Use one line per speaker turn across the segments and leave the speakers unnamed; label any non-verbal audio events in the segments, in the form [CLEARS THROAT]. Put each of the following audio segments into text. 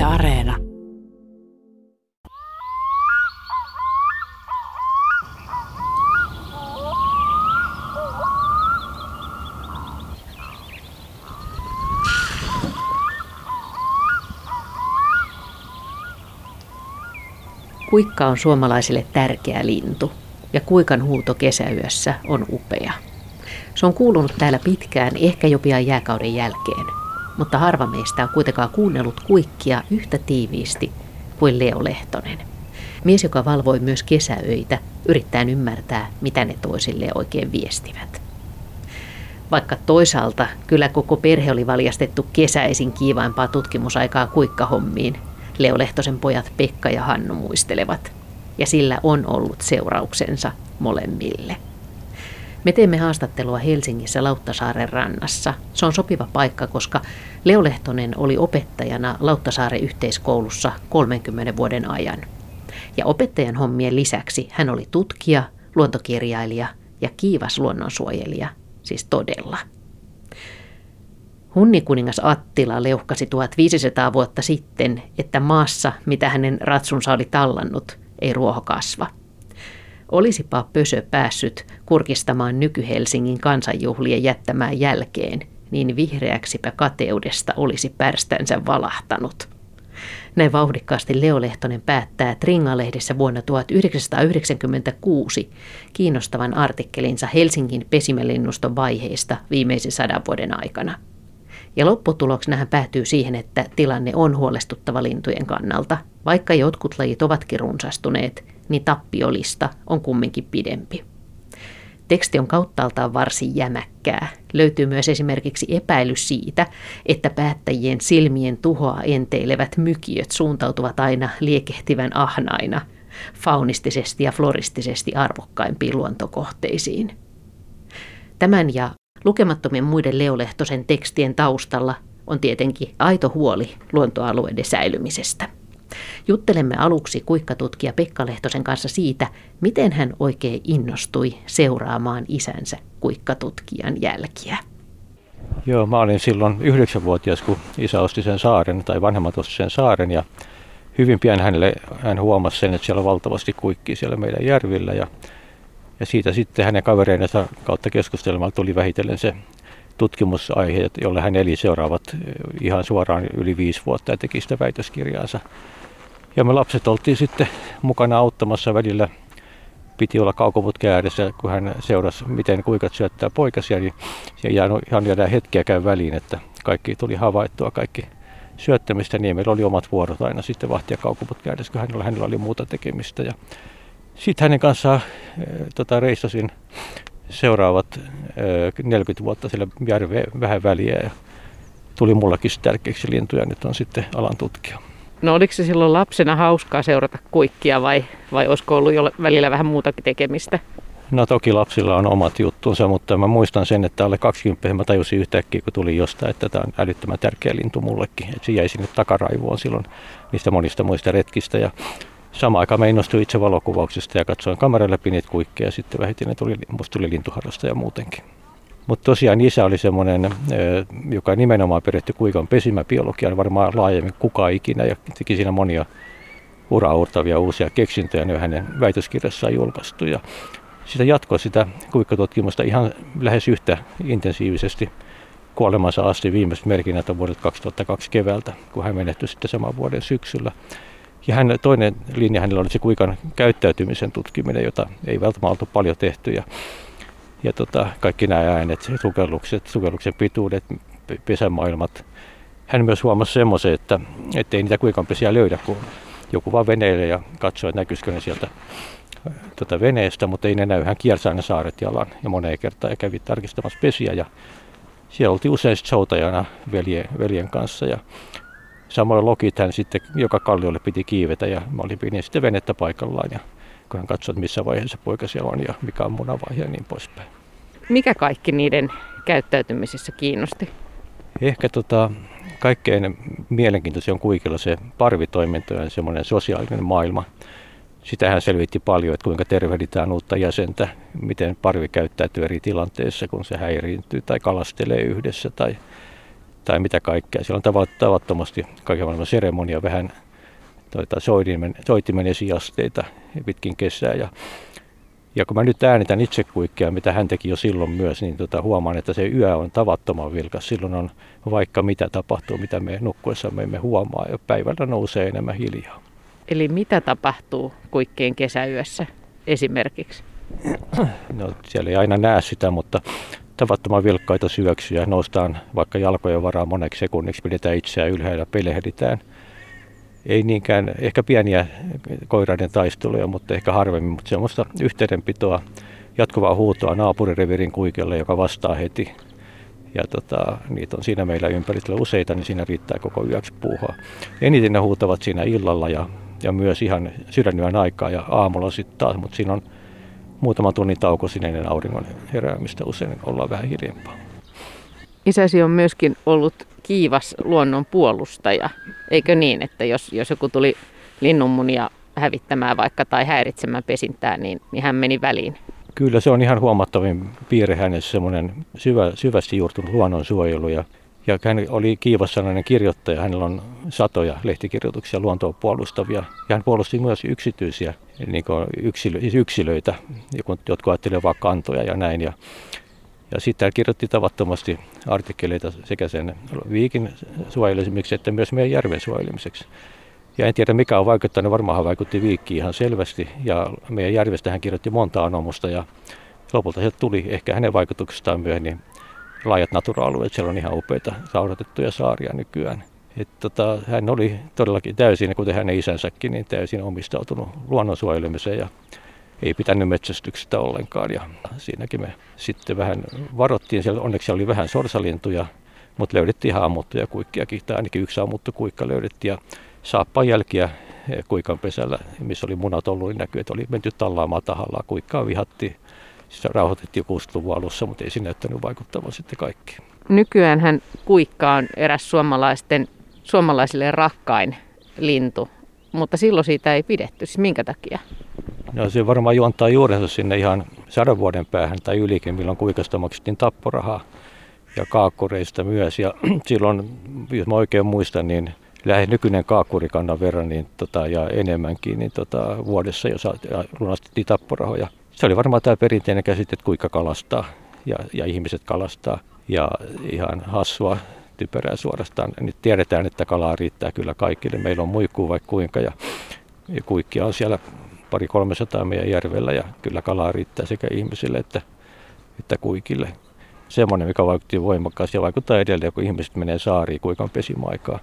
Yle Areena.
Kuikka on suomalaisille tärkeä lintu ja kuikan huuto kesäyössä on upea. Se on kuulunut täällä pitkään, ehkä jo pian jääkauden jälkeen, mutta harva meistä on kuitenkaan kuunnellut kuikkia yhtä tiiviisti kuin Leo Lehtonen. Mies, joka valvoi myös kesäöitä, yrittää ymmärtää, mitä ne toisille oikein viestivät. Vaikka toisaalta kyllä koko perhe oli valjastettu kesäisin kiivaimpaa tutkimusaikaa kuikkahommiin, Leo Lehtosen pojat Pekka ja Hannu muistelevat. Ja sillä on ollut seurauksensa molemmille. Me teemme haastattelua Helsingissä Lauttasaaren rannassa. Se on sopiva paikka, koska Leo Lehtonen oli opettajana Lauttasaaren yhteiskoulussa 30 vuoden ajan. Ja opettajan hommien lisäksi hän oli tutkija, luontokirjailija ja kiivas luonnonsuojelija, siis todella. Hunnikuningas Attila leuhkasi 1500 vuotta sitten, että maassa, mitä hänen ratsunsa oli tallannut, ei ruoho kasva. Olisipa Pösö päässyt kurkistamaan nyky-Helsingin kansanjuhlien jättämään jälkeen, niin vihreäksipä kateudesta olisi pärstänsä valahtanut. Näin vauhdikkaasti Leo Lehtonen päättää Tringa-lehdessä vuonna 1996 kiinnostavan artikkelinsa Helsingin pesimälinnuston vaiheista viimeisen sadan vuoden aikana – ja lopputuloksena päätyy siihen, että tilanne on huolestuttava lintujen kannalta. Vaikka jotkut lajit ovatkin runsastuneet, niin tappiolista on kumminkin pidempi. Teksti on kauttaaltaan varsin jämäkkää. Löytyy myös esimerkiksi epäily siitä, että päättäjien silmien tuhoa enteilevät mykiöt suuntautuvat aina liekehtivän ahnaina, faunistisesti ja floristisesti arvokkaimpiin luontokohteisiin. Tämän ja Lukemattomien muiden Leolehtosen tekstien taustalla on tietenkin aito huoli luontoalueiden säilymisestä. Juttelemme aluksi kuikkatutkija Pekka Lehtosen kanssa siitä, miten hän oikein innostui seuraamaan isänsä kuikkatutkijan jälkiä.
Joo, mä olin silloin yhdeksänvuotias, kun isä osti sen saaren, tai vanhemmat osti sen saaren, ja hyvin pian hänelle, hän huomasi sen, että siellä on valtavasti kuikkia siellä meidän järvillä, ja ja siitä sitten hänen kavereidensa kautta keskustelmalla tuli vähitellen se tutkimusaihe, jolle hän eli seuraavat eh, ihan suoraan yli viisi vuotta ja teki sitä väitöskirjaansa. Ja me lapset oltiin sitten mukana auttamassa välillä. Piti olla kaukoputken ääressä, kun hän seurasi, miten kuikat syöttää poikasia, niin ihan jäädään hetkiä käy väliin, että kaikki tuli havaittua, kaikki syöttämistä, niin meillä oli omat vuorot aina sitten vahtia kaukoputken ääressä, kun hänellä, hänellä oli muuta tekemistä. Ja sitten hänen kanssaan äh, tota, reissasin seuraavat äh, 40 vuotta sillä järveä vähän väliä ja tuli mullakin tärkeäksi lintuja, nyt on sitten alan tutkija.
No oliko se silloin lapsena hauskaa seurata kuikkia vai, vai olisiko ollut jo välillä vähän muutakin tekemistä?
No toki lapsilla on omat juttunsa, mutta mä muistan sen, että alle 20 mä tajusin yhtäkkiä, kun tuli jostain, että tämä on älyttömän tärkeä lintu mullekin. Että se jäi sinne takaraivoon silloin niistä monista muista retkistä. Ja Samaan aikaan mä innostuin itse valokuvauksesta ja katsoin kameran läpi niitä kuikkeja ja sitten vähitellen tuli, musta tuli lintuharrastaja muutenkin. Mutta tosiaan isä oli semmoinen, joka nimenomaan perehty kuikan pesimäbiologiaan varmaan laajemmin kuka ikinä ja teki siinä monia uraurtavia uusia keksintöjä, ne hänen väitöskirjassaan julkaistu. Ja sitä jatkoi sitä kuikkatutkimusta ihan lähes yhtä intensiivisesti kuolemansa asti viimeiset merkinnät on vuodelta 2002 keväältä, kun hän menehtyi sitten saman vuoden syksyllä. Ja hän, toinen linja hänellä oli se kuikan käyttäytymisen tutkiminen, jota ei välttämättä oltu paljon tehty. Ja, ja tota, kaikki nämä äänet, sukellukset, sukelluksen pituudet, pesämaailmat. Hän myös huomasi semmoisen, että ei niitä kuikanpesiä löydä, kun joku vaan veneilee ja katsoo, että näkyisikö ne sieltä tota veneestä, mutta ei ne näy. Hän kiersi aina saaret jalan ja moneen kertaan ja kävi tarkistamassa pesiä. Ja siellä oltiin usein soutajana veljen, veljen kanssa. Ja Samoin lokit hän sitten joka kalliolle piti kiivetä ja mä olin pidin sitten venettä paikallaan ja kun hän katsoi, että missä vaiheessa poika siellä on ja mikä on munavaihe ja niin poispäin.
Mikä kaikki niiden käyttäytymisessä kiinnosti?
Ehkä tota, kaikkein mielenkiintoisin on kuikilla se parvitoiminto ja semmoinen sosiaalinen maailma. Sitähän selvitti paljon, että kuinka tervehditään uutta jäsentä, miten parvi käyttäytyy eri tilanteissa, kun se häiriintyy tai kalastelee yhdessä tai tai mitä kaikkea. Siellä on tavattomasti kaiken maailman seremonia, vähän tuota, soitimen, soitimen esiasteita pitkin kesää. Ja, ja kun mä nyt äänitän itse kuikkia, mitä hän teki jo silloin myös, niin tota, huomaan, että se yö on tavattoman vilkas. Silloin on vaikka mitä tapahtuu, mitä me nukkuessamme emme huomaa ja päivällä nousee enemmän hiljaa.
Eli mitä tapahtuu kuikkien kesäyössä esimerkiksi?
No, siellä ei aina näe sitä, mutta tavattoman vilkkaita syöksyjä. Noustaan vaikka jalkojen varaa moneksi sekunniksi, pidetään itseään ylhäällä, pelehditään. Ei niinkään, ehkä pieniä koiraiden taisteluja, mutta ehkä harvemmin, mutta semmoista yhteydenpitoa, jatkuvaa huutoa naapurirevirin kuikelle, joka vastaa heti. Ja tota, niitä on siinä meillä ympärillä useita, niin siinä riittää koko yöksi puuhaa. Eniten ne huutavat siinä illalla ja, ja myös ihan sydänyön aikaa ja aamulla sitten taas, mutta siinä on muutama tunnin tauko sinne ennen auringon heräämistä. Usein ollaan vähän hiljempaa.
Isäsi on myöskin ollut kiivas luonnon puolustaja. Eikö niin, että jos, jos joku tuli linnunmunia hävittämään vaikka tai häiritsemään pesintää, niin, niin hän meni väliin?
Kyllä se on ihan huomattavin piirre hänessä, semmoinen syvä, syvästi juurtunut luonnonsuojelu. Ja, ja hän oli kiivassanainen kirjoittaja, hänellä on satoja lehtikirjoituksia luontoa puolustavia. Ja hän puolusti myös yksityisiä niin yksilö, siis yksilöitä, jotka ajattelevat vain kantoja ja näin. Ja, ja sitten hän kirjoitti tavattomasti artikkeleita sekä sen viikin suojelemiseksi että myös meidän järven suojelemiseksi. Ja en tiedä mikä on vaikuttanut, varmaan vaikutti viikki ihan selvästi. Ja meidän järvestä hän kirjoitti monta anomusta ja lopulta sieltä tuli ehkä hänen vaikutuksestaan myöhemmin laajat natura-alueet. Siellä on ihan upeita rauhoitettuja saaria nykyään. Et tota, hän oli todellakin täysin, kuten hänen isänsäkin, niin täysin omistautunut luonnon suojelemiseen ja ei pitänyt metsästyksestä ollenkaan. Ja siinäkin me sitten vähän varottiin, siellä onneksi oli vähän sorsalintuja, mutta löydettiin ihan ammuttuja kuikkiakin, tai ainakin yksi ammuttu kuikka löydettiin. Ja saappaan jälkiä kuikan pesällä, missä oli munat ollut, niin näkyy, että oli menty tallaamaan tahallaan. Kuikkaa vihattiin, siis rauhoitettiin 60-luvun alussa, mutta ei se näyttänyt vaikuttavan sitten kaikki.
Nykyään hän kuikka on eräs suomalaisten suomalaisille rakkain lintu, mutta silloin siitä ei pidetty. Siis minkä takia?
No se varmaan juontaa juurensa sinne ihan sadan vuoden päähän tai ylikin, milloin kuikasta maksettiin tapporahaa ja kaakkureista myös. Ja [CLEARS THROAT] silloin, jos mä oikein muistan, niin lähes nykyinen kaakkurikannan verran niin, tota, ja enemmänkin niin, tota, vuodessa, jos lunastettiin tapporahoja. Se oli varmaan tämä perinteinen käsite, että kuinka kalastaa ja, ja ihmiset kalastaa. Ja ihan hassua typerää suorastaan. Nyt tiedetään, että kalaa riittää kyllä kaikille. Meillä on muikkuu vaikka kuinka ja, ja kuikkia on siellä pari 300 meidän järvellä ja kyllä kalaa riittää sekä ihmisille että, että kuikille. Semmoinen, mikä vaikutti voimakkaasti ja vaikuttaa edelleen, kun ihmiset menee saariin kuikan pesimaikaa.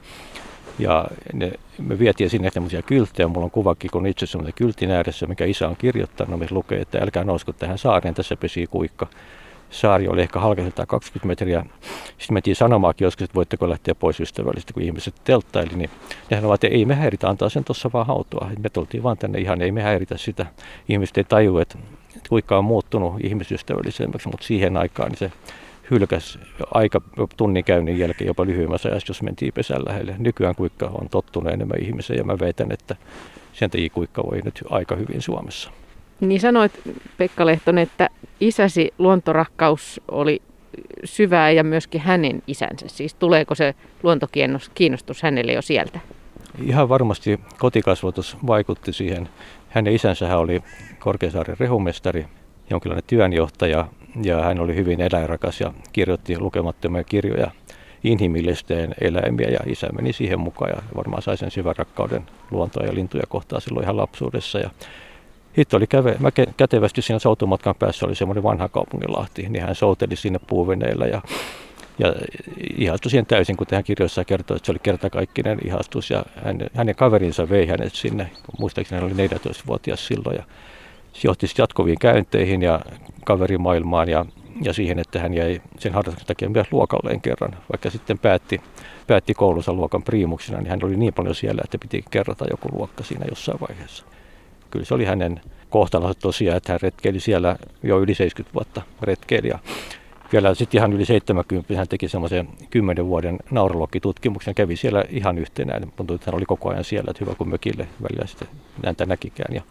Ja ne, me vietiin sinne semmoisia kylttejä. Mulla on kuvakin, kun itse semmoinen kyltin ääressä, mikä isä on kirjoittanut, missä lukee, että älkää nousko tähän saareen, tässä pesii kuikka saari oli ehkä halkaiseltaan 20 metriä. Sitten mentiin sanomaakin joskus, että voitteko lähteä pois ystävällisesti, kun ihmiset telttaili. Niin ne sanoivat, että ei me häiritä, antaa sen tuossa vaan hautua. Me tultiin vaan tänne ihan, ei me häiritä sitä. Ihmiset ei taju, että kuinka on muuttunut ihmisystävällisemmäksi, mutta siihen aikaan niin se hylkäs aika tunnin käynnin jälkeen jopa lyhyemmässä ajassa, jos mentiin pesän lähelle. Nykyään kuikka on tottunut enemmän ihmiseen ja mä väitän, että sen kuikka voi nyt aika hyvin Suomessa.
Niin sanoit Pekka Lehtonen, että isäsi luontorakkaus oli syvää ja myöskin hänen isänsä. Siis tuleeko se luontokiinnostus hänelle jo sieltä?
Ihan varmasti kotikasvatus vaikutti siihen. Hänen isänsä oli Korkeasaaren rehumestari, jonkinlainen työnjohtaja, ja hän oli hyvin eläinrakas ja kirjoitti lukemattomia kirjoja inhimillisteen eläimiä, ja isä meni siihen mukaan ja varmaan sai sen syvän rakkauden luontoa ja lintuja kohtaan silloin ihan lapsuudessa. Ja sitten oli käve, mä kätevästi siinä soutumatkan päässä oli semmoinen vanha kaupunginlahti, niin hän souteli sinne puuveneillä ja, ja ihastui siihen täysin, kun hän kirjoissa kertoi, että se oli kertakaikkinen ihastus ja hän, hänen kaverinsa vei hänet sinne, muistaakseni hän oli 14-vuotias silloin ja se johti jatkuviin käynteihin ja kaverimaailmaan ja, ja siihen, että hän jäi sen harrastuksen takia myös luokalleen kerran, vaikka sitten päätti, päätti koulunsa luokan priimuksena, niin hän oli niin paljon siellä, että piti kerrata joku luokka siinä jossain vaiheessa kyllä se oli hänen kohtalonsa tosiaan, että hän retkeili siellä jo yli 70 vuotta retkeili. Ja vielä sitten ihan yli 70 hän teki semmoisen 10 vuoden naurolokkitutkimuksen, kävi siellä ihan yhtenään. Tuntui, että hän oli koko ajan siellä, että hyvä kuin mökille välillä sitten näkikään. Ja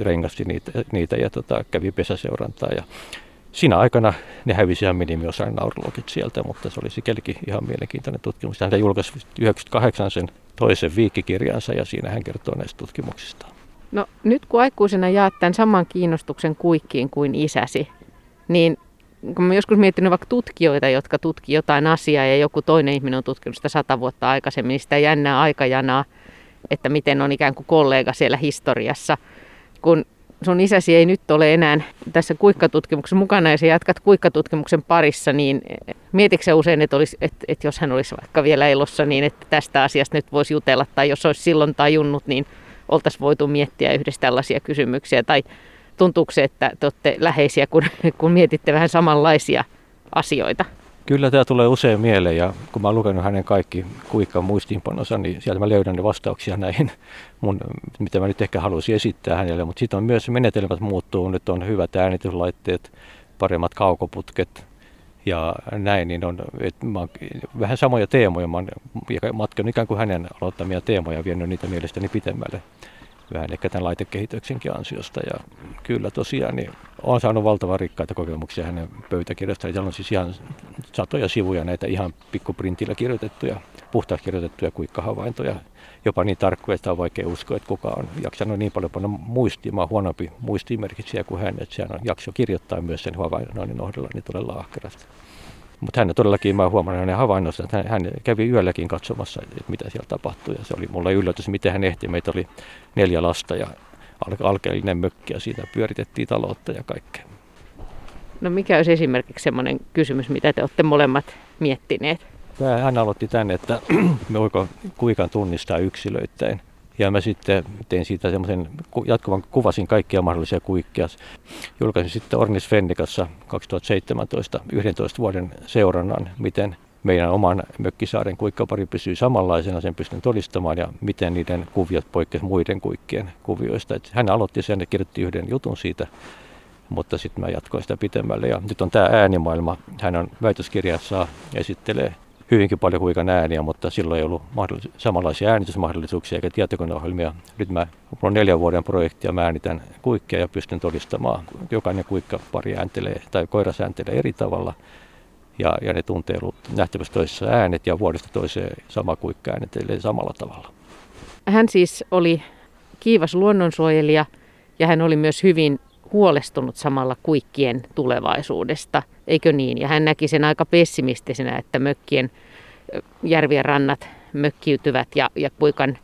rengasti niitä, niitä ja tota, kävi pesäseurantaa. Ja Siinä aikana ne hävisi ihan minimiosain naurulogit sieltä, mutta se oli sikälikin ihan mielenkiintoinen tutkimus. Hän julkaisi 98 sen toisen viikkikirjansa ja siinä hän kertoo näistä tutkimuksista.
No nyt kun aikuisena jaat tämän saman kiinnostuksen kuikkiin kuin isäsi, niin kun mä joskus miettinyt vaikka tutkijoita, jotka tutki jotain asiaa ja joku toinen ihminen on tutkinut sitä sata vuotta aikaisemmin, niin sitä jännää aikajanaa, että miten on ikään kuin kollega siellä historiassa, kun sun isäsi ei nyt ole enää tässä kuikkatutkimuksessa mukana ja sä jatkat kuikkatutkimuksen parissa, niin mietitkö usein, että, olisi, että, että jos hän olisi vaikka vielä elossa, niin että tästä asiasta nyt voisi jutella, tai jos olisi silloin tajunnut, niin oltaisiin voitu miettiä yhdessä tällaisia kysymyksiä, tai tuntuuko se, että te olette läheisiä, kun, kun mietitte vähän samanlaisia asioita?
Kyllä tämä tulee usein mieleen ja kun mä oon lukenut hänen kaikki kuikka muistiinpanonsa, niin sieltä mä löydän ne vastauksia näihin, [LAUGHS] mun, mitä mä nyt ehkä haluaisin esittää hänelle. Mutta sitten on myös menetelmät muuttuu, nyt on hyvät äänityslaitteet, paremmat kaukoputket ja näin, niin on että mä oon, vähän samoja teemoja. Mä oon matkan ikään kuin hänen aloittamia teemoja vienyt niitä mielestäni pitemmälle vähän ehkä tämän laitekehityksenkin ansiosta. Ja kyllä tosiaan niin olen saanut valtavan rikkaita kokemuksia hänen pöytäkirjastaan. Siellä on siis ihan satoja sivuja näitä ihan pikkuprintillä kirjoitettuja, puhtaasti kirjoitettuja kuikkahavaintoja. Jopa niin tarkkoja, että on vaikea uskoa, että kuka on jaksanut niin paljon panna muistia. Mä huonompi muistimerkitsijä kuin hän, että sehän on jakso kirjoittaa myös sen havainnoinnin ohdolla niin todella ahkerasti. Mutta hän todellakin, mä huomannut hänen havainnossa, että hän, hän kävi yölläkin katsomassa, että mitä siellä tapahtui. Ja se oli mulle yllätys, miten hän ehti. Meitä oli neljä lasta ja alkeellinen mökki ja siitä pyöritettiin taloutta ja kaikkea.
No mikä olisi esimerkiksi semmoinen kysymys, mitä te olette molemmat miettineet?
Hän aloitti tänne, että [CLEARS THROAT] me voiko kuikan tunnistaa yksilöittäin. Ja mä sitten tein siitä semmoisen jatkuvan, kuvasin kaikkia mahdollisia kuikkia. Julkaisin sitten Ornis Fennikassa 2017 11 vuoden seurannan, miten meidän oman mökkisaaren kuikkapari pysyy samanlaisena, sen pystyn todistamaan ja miten niiden kuviot poikkesivat muiden kuikkien kuvioista. Et hän aloitti sen ja kirjoitti yhden jutun siitä, mutta sitten mä jatkoin sitä pitemmälle. Ja nyt on tämä äänimaailma. Hän on väitöskirjassa esittelee hyvinkin paljon huikan ääniä, mutta silloin ei ollut mahdollis- samanlaisia äänitysmahdollisuuksia eikä tietokoneohjelmia. Nyt mä, on neljän vuoden projekti ja mä äänitän kuikkia ja pystyn todistamaan. Jokainen kuikka pari ääntelee tai koira sääntelee eri tavalla ja, ja ne tuntee nähtävästi toisessa äänet ja vuodesta toiseen sama kuikka äänitelee samalla tavalla.
Hän siis oli kiivas luonnonsuojelija ja hän oli myös hyvin huolestunut samalla kuikkien tulevaisuudesta, eikö niin? Ja hän näki sen aika pessimistisenä, että mökkien järvien rannat mökkiytyvät ja, ja kuikan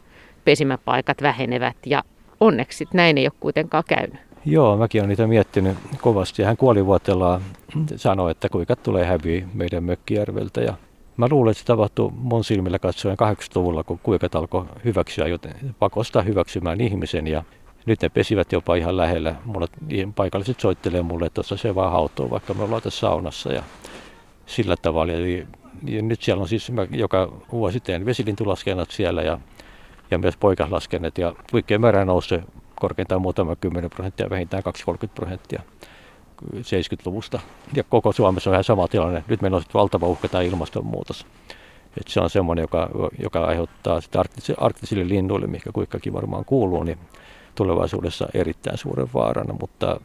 pesimäpaikat vähenevät ja onneksi näin ei ole kuitenkaan käynyt.
Joo, mäkin olen niitä miettinyt kovasti. Hän kuolivuotellaan sanoi, että kuikat tulee häviä meidän mökkijärveltä. Ja mä luulen, että se tapahtui mun silmillä katsoen 80-luvulla, kun kuikat alkoi hyväksyä, joten pakosta hyväksymään ihmisen. Ja nyt ne pesivät jopa ihan lähellä. Mulla paikalliset soittelee mulle, että tuossa se vaan hautoo, vaikka me ollaan tässä saunassa. Ja sillä tavalla. Eli, ja nyt siellä on siis mä joka vuosi teen vesilintulaskennat siellä ja, ja myös poikaslaskennat. Ja kuikkeen määrä nousee korkeintaan muutama 10 prosenttia, vähintään 2-30 prosenttia 70-luvusta. Ja koko Suomessa on ihan sama tilanne. Nyt meillä on valtava uhka tämä ilmastonmuutos. Et se on semmoinen, joka, joka aiheuttaa arktisille linnuille, mikä kuikkakin varmaan kuuluu, niin tulevaisuudessa erittäin suuren vaarana, mutta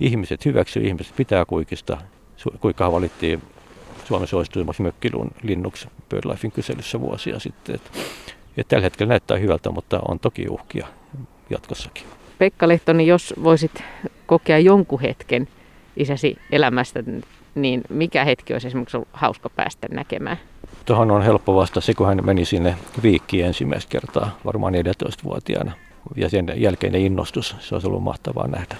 ihmiset hyväksyvät, ihmiset pitää kuikista. Kuikkahan valittiin Suomen suosituimmaksi mökkilun linnuksi BirdLifein kyselyssä vuosia sitten. Et, et tällä hetkellä näyttää hyvältä, mutta on toki uhkia jatkossakin.
Pekka Lehtonen, jos voisit kokea jonkun hetken isäsi elämästä, niin mikä hetki olisi esimerkiksi ollut hauska päästä näkemään?
Tuohon on helppo vastata se, kun hän meni sinne viikkiin ensimmäistä kertaa, varmaan 14-vuotiaana ja sen jälkeinen innostus, se olisi ollut mahtavaa nähdä.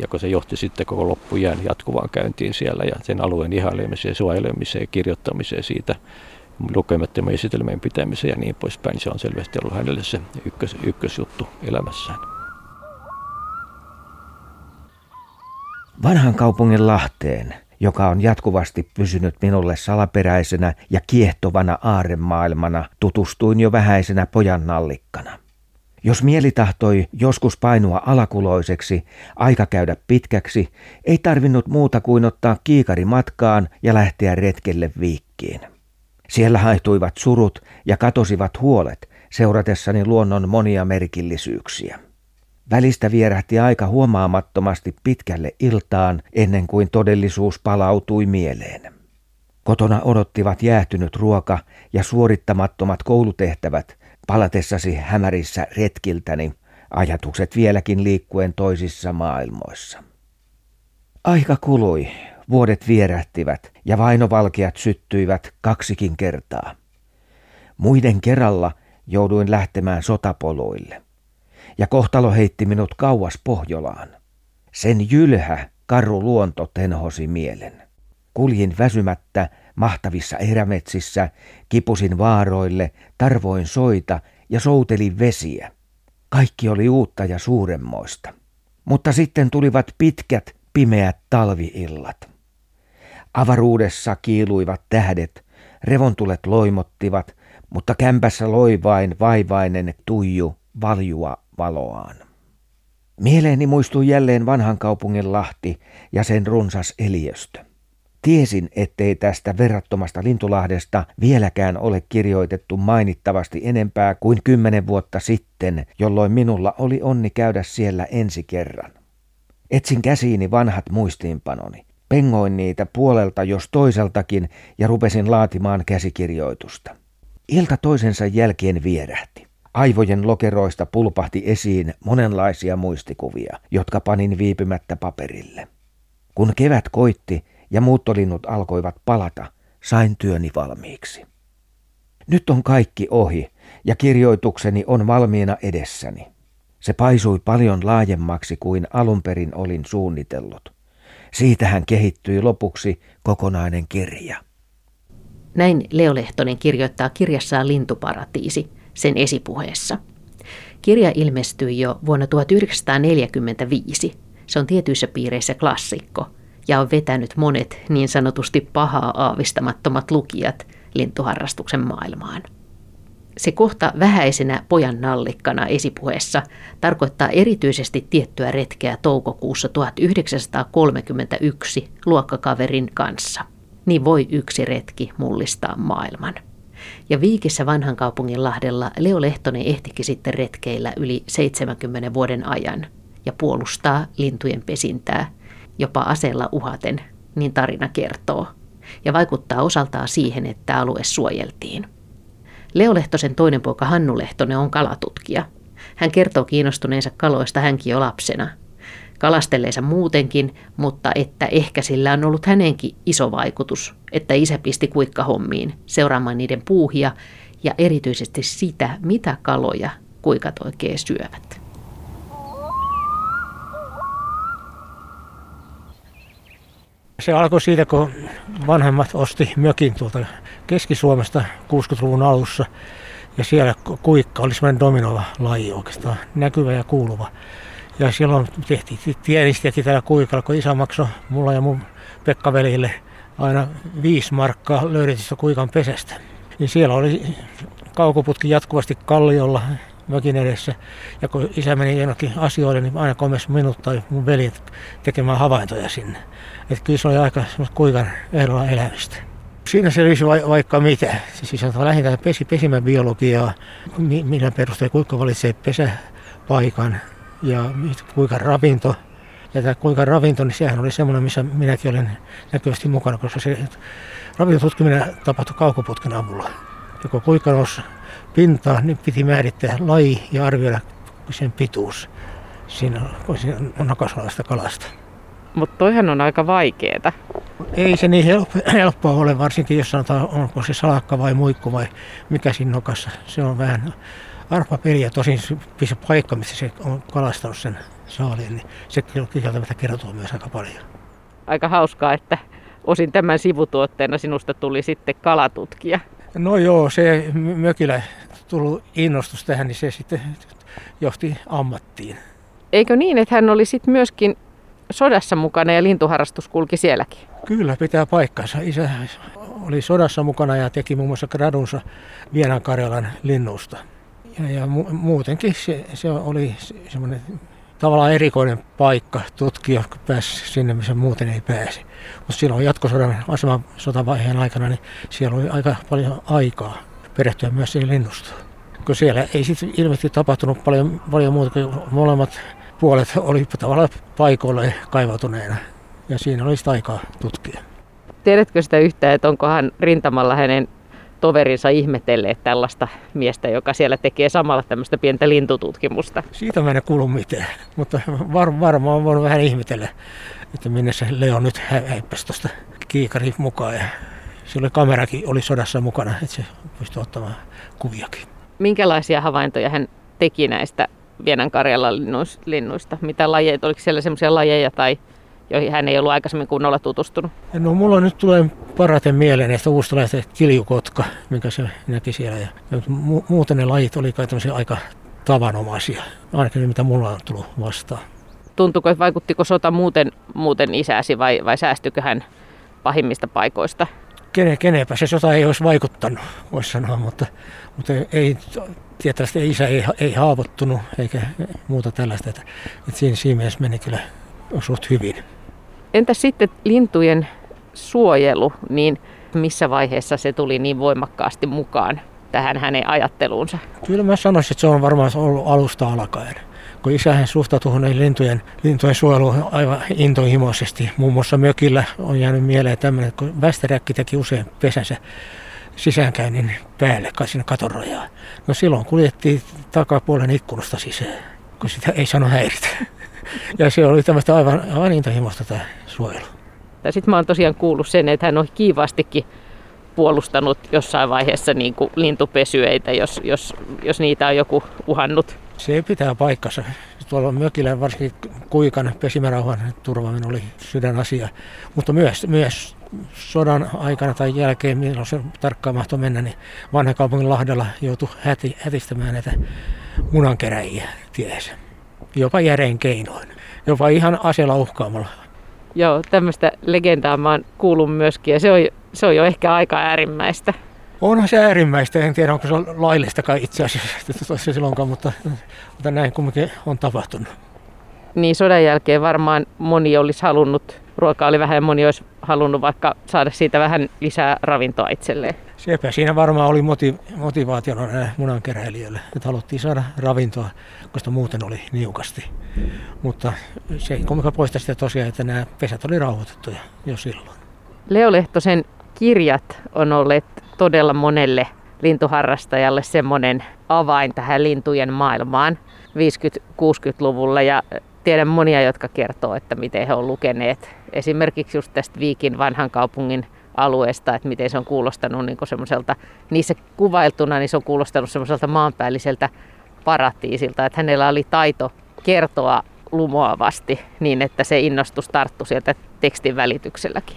Ja kun se johti sitten koko loppujään jatkuvaan käyntiin siellä ja sen alueen ihailemiseen, suojelemiseen, kirjoittamiseen siitä, lukemattomien esitelmien pitämiseen ja niin poispäin, se on selvästi ollut hänelle se ykkös, ykkösjuttu elämässään.
Vanhan kaupungin Lahteen, joka on jatkuvasti pysynyt minulle salaperäisenä ja kiehtovana aaremaailmana, tutustuin jo vähäisenä pojan nallikkana. Jos mieli tahtoi joskus painua alakuloiseksi, aika käydä pitkäksi, ei tarvinnut muuta kuin ottaa kiikari matkaan ja lähteä retkelle viikkiin. Siellä haihtuivat surut ja katosivat huolet seuratessani luonnon monia merkillisyyksiä. Välistä vierähti aika huomaamattomasti pitkälle iltaan ennen kuin todellisuus palautui mieleen. Kotona odottivat jäähtynyt ruoka ja suorittamattomat koulutehtävät palatessasi hämärissä retkiltäni, ajatukset vieläkin liikkuen toisissa maailmoissa. Aika kului, vuodet vierähtivät ja vainovalkeat syttyivät kaksikin kertaa. Muiden kerralla jouduin lähtemään sotapoluille. Ja kohtalo heitti minut kauas Pohjolaan. Sen jylhä, karu luonto tenhosi mielen. Kuljin väsymättä mahtavissa erämetsissä, kipusin vaaroille, tarvoin soita ja soutelin vesiä. Kaikki oli uutta ja suuremmoista. Mutta sitten tulivat pitkät, pimeät talviillat. Avaruudessa kiiluivat tähdet, revontulet loimottivat, mutta kämpässä loi vain vaivainen tuiju valjua valoaan. Mieleeni muistui jälleen vanhan kaupungin Lahti ja sen runsas eliöstö. Tiesin, ettei tästä verrattomasta Lintulahdesta vieläkään ole kirjoitettu mainittavasti enempää kuin kymmenen vuotta sitten, jolloin minulla oli onni käydä siellä ensi kerran. Etsin käsiini vanhat muistiinpanoni. Pengoin niitä puolelta jos toiseltakin ja rupesin laatimaan käsikirjoitusta. Ilta toisensa jälkeen vierähti. Aivojen lokeroista pulpahti esiin monenlaisia muistikuvia, jotka panin viipymättä paperille. Kun kevät koitti ja muuttolinnut alkoivat palata, sain työni valmiiksi. Nyt on kaikki ohi ja kirjoitukseni on valmiina edessäni. Se paisui paljon laajemmaksi kuin alun perin olin suunnitellut. Siitähän kehittyi lopuksi kokonainen kirja.
Näin Leo Lehtonen kirjoittaa kirjassaan Lintuparatiisi sen esipuheessa. Kirja ilmestyi jo vuonna 1945. Se on tietyissä piireissä klassikko ja on vetänyt monet niin sanotusti pahaa aavistamattomat lukijat lintuharrastuksen maailmaan. Se kohta vähäisenä pojan nallikkana esipuheessa tarkoittaa erityisesti tiettyä retkeä toukokuussa 1931 luokkakaverin kanssa. Niin voi yksi retki mullistaa maailman. Ja Viikissä vanhan kaupungin lahdella Leo Lehtonen ehtikin sitten retkeillä yli 70 vuoden ajan ja puolustaa lintujen pesintää, jopa aseella uhaten, niin tarina kertoo, ja vaikuttaa osaltaan siihen, että alue suojeltiin. Leo Lehtosen toinen poika Hannu Lehtonen on kalatutkija. Hän kertoo kiinnostuneensa kaloista hänkin jo lapsena. Kalastelleensa muutenkin, mutta että ehkä sillä on ollut hänenkin iso vaikutus, että isä pisti kuikkahommiin seuraamaan niiden puuhia ja erityisesti sitä, mitä kaloja kuikat oikein syövät.
Se alkoi siitä, kun vanhemmat osti mökin tuolta Keski-Suomesta 60-luvun alussa. Ja siellä kuikka oli semmoinen dominova laji oikeastaan, näkyvä ja kuuluva. Ja silloin tehtiin tiedistettiin tällä kuikalla, kun isä maksoi mulla ja mun Pekka-velille aina viisi markkaa löydetystä kuikan pesästä. Niin siellä oli kaukoputki jatkuvasti kalliolla mökin edessä. Ja kun isä meni jonnekin asioille, niin aina komesi minut tai mun veljet tekemään havaintoja sinne. Että kyllä se oli aika kuikan ehdolla elämistä. Siinä se olisi va- vaikka mitä. Siis on lähinnä pesi, pesimäbiologiaa, millä perusteella kuinka valitsee pesäpaikan ja kuinka ravinto. Ja tämä kuinka ravinto, niin sehän oli semmoinen, missä minäkin olen näkyvästi mukana, koska se ravintotutkiminen tapahtui kaukoputken avulla. Kuinka nousi pintaa, niin piti määrittää laji ja arvioida sen pituus siinä, nakasalasta kalasta.
Mutta toihan on aika vaikeeta.
Ei se niin helppoa ole, varsinkin jos sanotaan, onko se salakka vai muikku vai mikä siinä nokassa. Se on vähän arpa peliä, tosin se paikka, missä se on kalastanut sen saaliin, niin se kieltämättä kertoo myös aika paljon.
Aika hauskaa, että osin tämän sivutuotteena sinusta tuli sitten kalatutkija.
No joo, se mökillä tullut innostus tähän, niin se sitten johti ammattiin.
Eikö niin, että hän oli sitten myöskin sodassa mukana ja lintuharrastus kulki sielläkin?
Kyllä, pitää paikkansa. Isä oli sodassa mukana ja teki muun muassa gradunsa Vienan Karjalan linnusta. Ja, ja mu- muutenkin se, se oli semmoinen tavallaan erikoinen paikka tutkia, kun pääsi sinne, missä muuten ei pääse. Mutta silloin jatkosodan aseman sotavaiheen aikana, niin siellä oli aika paljon aikaa perehtyä myös siihen linnustoon. Kun siellä ei sitten ilmeisesti tapahtunut paljon, paljon muuta, kun molemmat puolet oli tavallaan paikoille kaivautuneena ja siinä olisi aikaa tutkia.
Tiedätkö sitä yhtään, että onkohan rintamalla hänen toverinsa ihmetelleet tällaista miestä, joka siellä tekee samalla tämmöistä pientä lintututkimusta?
Siitä mä en kuulu mitään, mutta var, varmaan on voinut vähän ihmetellä, että minne se Leo nyt häippäsi tuosta kiikari mukaan. Ja sillä kamerakin oli sodassa mukana, että se pystyi ottamaan kuviakin.
Minkälaisia havaintoja hän teki näistä Vienan Karjalan linnuista? Mitä lajeja, oliko siellä sellaisia lajeja tai joihin hän ei ollut aikaisemmin kunnolla tutustunut?
No mulla nyt tulee paraten mieleen näistä uustalaista kiljukotka, mikä se näki siellä. Ja, mu- muuten ne lajit oli kai aika tavanomaisia, ainakin mitä mulla on tullut vastaan.
Tuntuuko, että vaikuttiko sota muuten, muuten isäsi vai, vai säästykö hän pahimmista paikoista?
Kene, kenepä se sota ei olisi vaikuttanut, voisi sanoa, mutta, mutta ei, tietysti isä ei, ei haavoittunut eikä muuta tällaista. Että, että siinä, siinä mielessä meni kyllä suht hyvin.
Entä sitten lintujen suojelu, niin missä vaiheessa se tuli niin voimakkaasti mukaan tähän hänen ajatteluunsa?
Kyllä mä sanoisin, että se on varmaan ollut alusta alkaen. Kun isähän suhtautui lintujen, lintujen suojeluun aivan intohimoisesti. Muun muassa mökillä on jäänyt mieleen tämmöinen, että kun västeräkki teki usein pesänsä sisäänkäynnin päälle sinne katorajaan. No silloin kuljettiin takapuolen ikkunasta sisään, kun sitä ei sano häiritä. Ja se oli tämmöistä aivan, aivan intohimoista tämä suojelu.
Sitten mä oon tosiaan kuullut sen, että hän on kiivastikin puolustanut jossain vaiheessa niin kuin lintupesyeitä, jos, jos, jos niitä on joku uhannut.
Se pitää paikkansa. Tuolla mökillä varsinkin kuikan pesimärauhan turvaaminen oli sydänasia, mutta myös, myös sodan aikana tai jälkeen, milloin se tarkkaan mahtoi mennä, niin vanha kaupungin Lahdella joutui häti, hätistämään näitä munankeräjiä tiehensä. Jopa järeen keinoin. Jopa ihan aseella uhkaamalla.
Joo, tämmöistä legendaa mä oon kuullut myöskin ja se on, se on jo ehkä aika äärimmäistä.
Onhan se äärimmäistä, en tiedä onko se laillistakaan itse asiassa silloinkaan, mutta, mutta näin kumminkin on tapahtunut.
Niin sodan jälkeen varmaan moni olisi halunnut, ruokaa oli vähän ja moni olisi halunnut vaikka saada siitä vähän lisää ravintoa itselleen.
Sepä siinä varmaan oli motiv- motivaationa munankeräilijöille, että haluttiin saada ravintoa, koska muuten oli niukasti. Mutta se ei kumminkaan poista sitä tosiaan, että nämä pesät oli rauhoitettuja jo silloin.
Leo Lehtosen kirjat on olleet todella monelle lintuharrastajalle semmoinen avain tähän lintujen maailmaan 50-60-luvulla ja tiedän monia, jotka kertoo, että miten he ovat lukeneet esimerkiksi just tästä Viikin vanhan kaupungin alueesta, että miten se on kuulostanut niin semmoiselta, niissä kuvailtuna niin se on kuulostanut semmoiselta maanpäälliseltä paratiisilta, että hänellä oli taito kertoa lumoavasti niin, että se innostus tarttui sieltä tekstin välitykselläkin.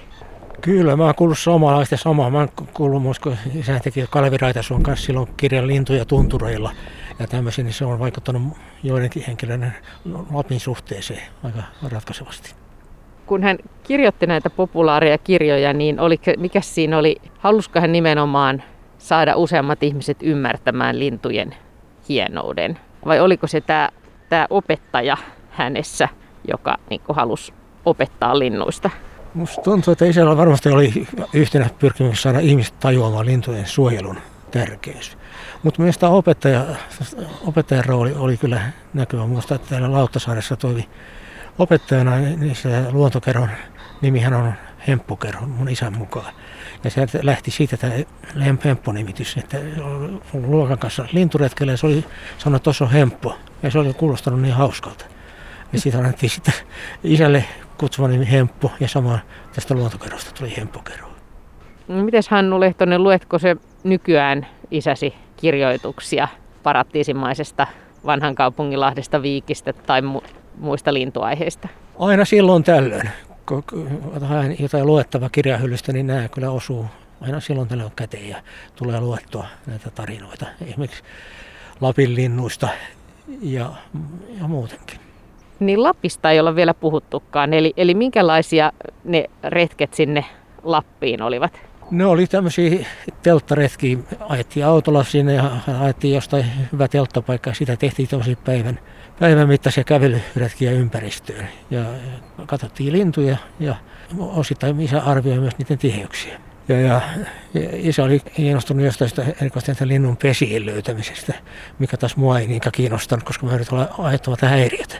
Kyllä, mä oon kuullut samanlaista samaa. Mä oon kuullut myös, kun isä teki Kalevi Raitasuon kanssa silloin kirjan lintuja tuntureilla ja tämmöisiä, niin se on vaikuttanut joidenkin henkilöiden Lapin suhteeseen aika ratkaisevasti.
Kun hän kirjoitti näitä populaaria kirjoja, niin oli, mikä siinä oli, halusko hän nimenomaan saada useammat ihmiset ymmärtämään lintujen hienouden? Vai oliko se tämä, tämä opettaja hänessä, joka niin halusi opettaa linnuista?
Musta tuntuu, että isällä varmasti oli yhtenä pyrkimys saada ihmiset tajuamaan lintujen suojelun tärkeys. Mutta myös tämä opettaja, opettajan rooli oli kyllä näkyvä. Muista, että täällä Lauttasaaressa toimi opettajana niin se luontokerron nimihän on Hemppukerho mun isän mukaan. Ja se lähti siitä tämä Hemppu-nimitys, että luokan kanssa linturetkellä ja se oli sanonut, että tuossa on Hemppo. Ja se oli kuulostanut niin hauskalta. Ja siitä annettiin sitten isälle kutsuva nimi Hemppu ja samaan tästä luontokerrosta tuli Hemppukerho.
No, Mites Hannu Lehtonen, luetko se nykyään isäsi kirjoituksia parattiisimaisesta vanhan kaupungin Lahdesta Viikistä tai muista lintuaiheista?
Aina silloin tällöin. Kun jotain luettavaa kirjahyllystä, niin nämä kyllä osuu aina silloin tällöin käteen ja tulee luettua näitä tarinoita. Esimerkiksi Lapin linnuista ja, ja muutenkin.
Niin Lapista ei olla vielä puhuttukaan, eli, eli minkälaisia ne retket sinne Lappiin olivat?
Ne oli tämmöisiä telttaretkiä. Ajettiin autolla sinne ja ajettiin jostain hyvä telttapaikka. Sitä tehtiin tämmöisiä päivän, päivän mittaisia kävelyretkiä ympäristöön. Ja katsottiin lintuja ja osittain isä arvioi myös niiden tiheyksiä. Ja, ja, ja isä oli kiinnostunut jostain sitä erikoisesti linnun pesien löytämisestä, mikä taas mua ei niinkään kiinnostanut, koska mä yritin olla aiheuttamatta häiriötä.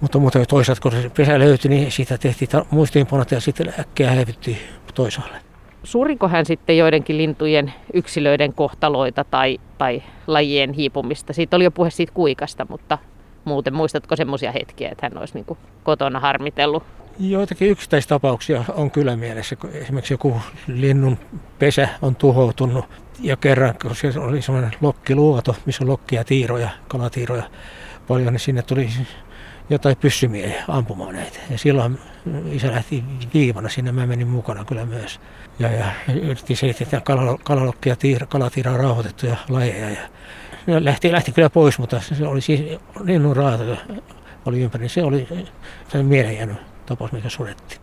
Mutta, mutta toisaalta kun se pesä löytyi, niin siitä tehtiin muistiinpanot ja sitten äkkiä häivyttiin toisaalle.
Suuriko hän sitten joidenkin lintujen yksilöiden kohtaloita tai, tai lajien hiipumista? Siitä oli jo puhe siitä kuikasta, mutta muuten muistatko semmoisia hetkiä, että hän olisi niin kotona harmitellut?
Joitakin yksittäistapauksia on kyllä mielessä. Esimerkiksi joku linnun pesä on tuhoutunut ja kerran, kun siellä oli semmoinen lokkiluoto, missä on lokkia, tiiroja, kalatiiroja paljon, niin sinne tuli jotain pyssymiehiä ampumaan näitä. Ja silloin isä lähti viivana sinne, mä menin mukana kyllä myös. Ja, ja yritti selittää, kalalokkia, tiira, kalatiira on rauhoitettuja lajeja. Ja lähti, lähti kyllä pois, mutta se oli siis linnun raata oli ympäri. Se oli se mieleen jäänyt tapaus, mikä surettiin.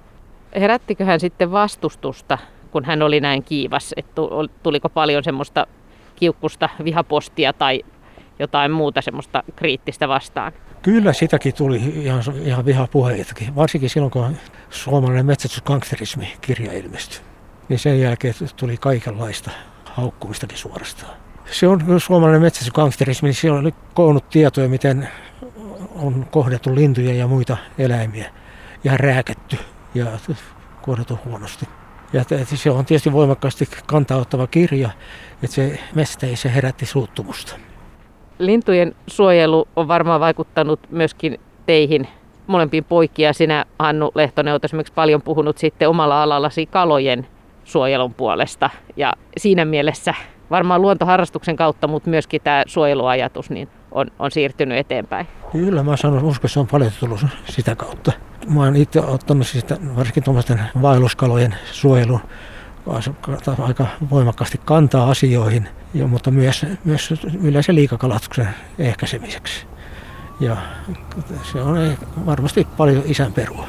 Herättikö hän sitten vastustusta, kun hän oli näin kiivas? Että tuliko paljon semmoista kiukkusta vihapostia tai jotain muuta semmoista kriittistä vastaan?
Kyllä sitäkin tuli ihan, ihan vihapuheitakin, varsinkin silloin kun suomalainen metsästysgangsterismi-kirja ilmestyi. Niin sen jälkeen tuli kaikenlaista haukkumistakin suorastaan. Se on suomalainen metsästysgangsterismi, niin siellä oli koonnut tietoja, miten on kohdettu lintuja ja muita eläimiä ja rääkätty ja kohdettu huonosti. Ja se on tietysti voimakkaasti kantauttava kirja, että se mestä ei se herätti suuttumusta.
Lintujen suojelu on varmaan vaikuttanut myöskin teihin molempiin poikia. Sinä Hannu Lehtonen olet esimerkiksi paljon puhunut sitten omalla alallasi kalojen suojelun puolesta. Ja siinä mielessä varmaan luontoharrastuksen kautta, mutta myöskin tämä suojeluajatus niin on, on siirtynyt eteenpäin.
Kyllä, mä sanon, uskon, että se on paljon tullut sitä kautta. Mä oon itse ottanut sitä, varsinkin tuommoisten vaelluskalojen suojelun aika voimakkaasti kantaa asioihin, mutta myös, myös yleisen liikakalastuksen ehkäisemiseksi. Ja se on varmasti paljon isän perua.